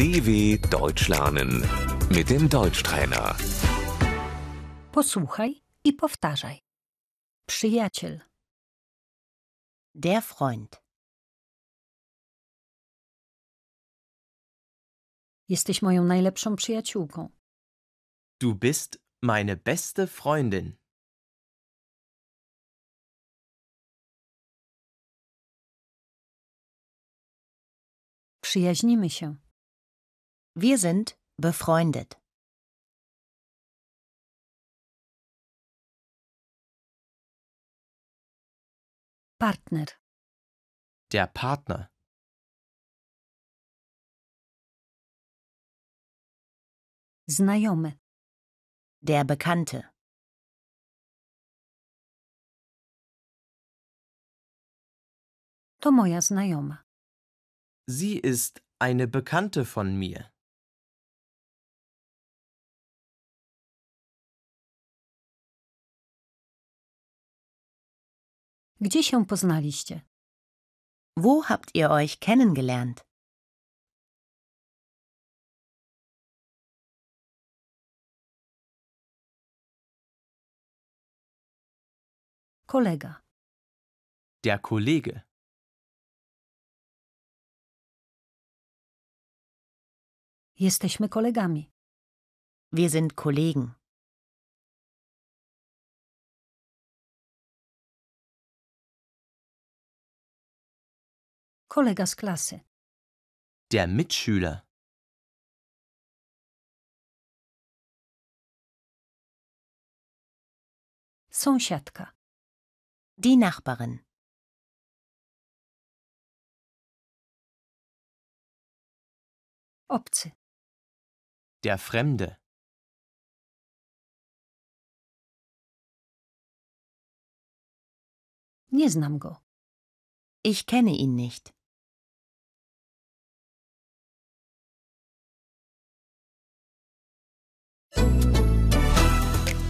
DW Deutsch lernen mit dem Deutschtrainer. Posłuchaj i powtarzaj. Przyjaciel, Der Freund. jesteś moją najlepszą przyjaciółką. Du bist meine beste Freundin. Przyjaźnimy się. Wir sind befreundet. Partner, Der Partner. znajomy, Der Bekannte. to moja znajoma. Sie ist eine Bekannte von mir. Gdzie się poznaliście? Wo habt ihr euch kennengelernt? Kolega, Der Kollege. jesteśmy kolegami. Wir sind Kollegen. Kolega z klasy, Der Mitschüler. sąsiadka, Die Nachbarin. obcy, Der Fremde. nie znam go. Ich kenne ihn nicht.